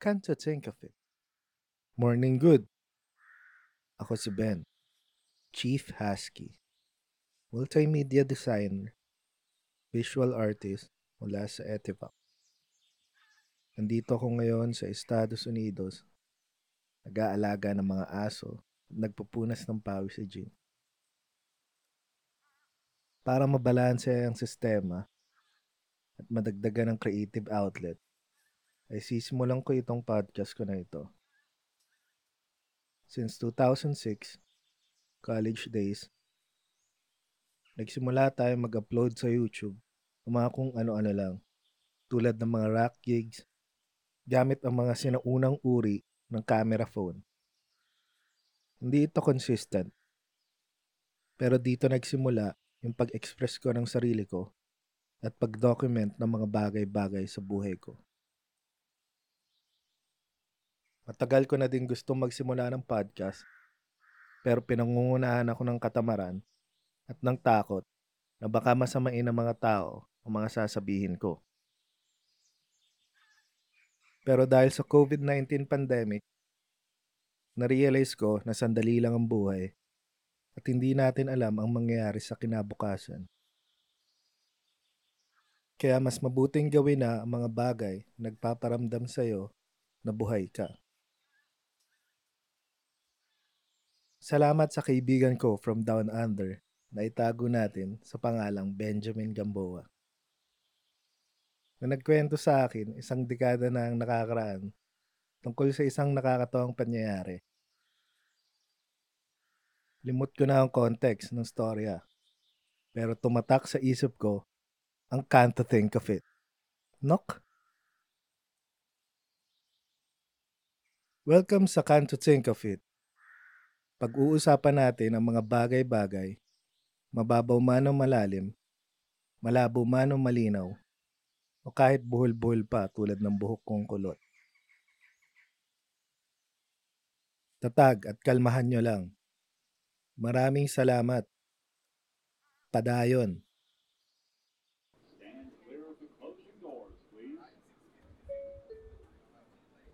Come to think of it. Morning good. Ako si Ben, Chief Husky, multimedia designer, visual artist mula sa Etivac. Nandito ako ngayon sa Estados Unidos, nag-aalaga ng mga aso at nagpupunas ng pawis sa gym. Para mabalanse ang sistema at madagdagan ng creative outlet, ay sisimulan ko itong podcast ko na ito. Since 2006, college days, nagsimula tayo mag-upload sa YouTube ng mga kung ano-ano lang, tulad ng mga rock gigs, gamit ang mga sinaunang uri ng camera phone. Hindi ito consistent. Pero dito nagsimula yung pag-express ko ng sarili ko at pag-document ng mga bagay-bagay sa buhay ko. Matagal ko na din gusto magsimula ng podcast, pero pinangungunahan ako ng katamaran at ng takot na baka masamain ng mga tao ang mga sasabihin ko. Pero dahil sa COVID-19 pandemic, na-realize ko na sandali lang ang buhay at hindi natin alam ang mangyayari sa kinabukasan. Kaya mas mabuting gawin na ang mga bagay na nagpaparamdam sa'yo na buhay ka. Salamat sa kaibigan ko from Down Under na itago natin sa pangalang Benjamin Gamboa. Na nagkwento sa akin isang dekada na ang nakakaraan tungkol sa isang nakakatawang pangyayari. Limot ko na ang context ng storya. Pero tumatak sa isip ko ang can't think of it. Nok? Welcome sa Can't Think of It. Pag-uusapan natin ang mga bagay-bagay, mababaw man o malalim, malabo man o malinaw, o kahit buhol-buhol pa tulad ng buhok kong kulot. Tatag at kalmahan nyo lang. Maraming salamat. Padayon.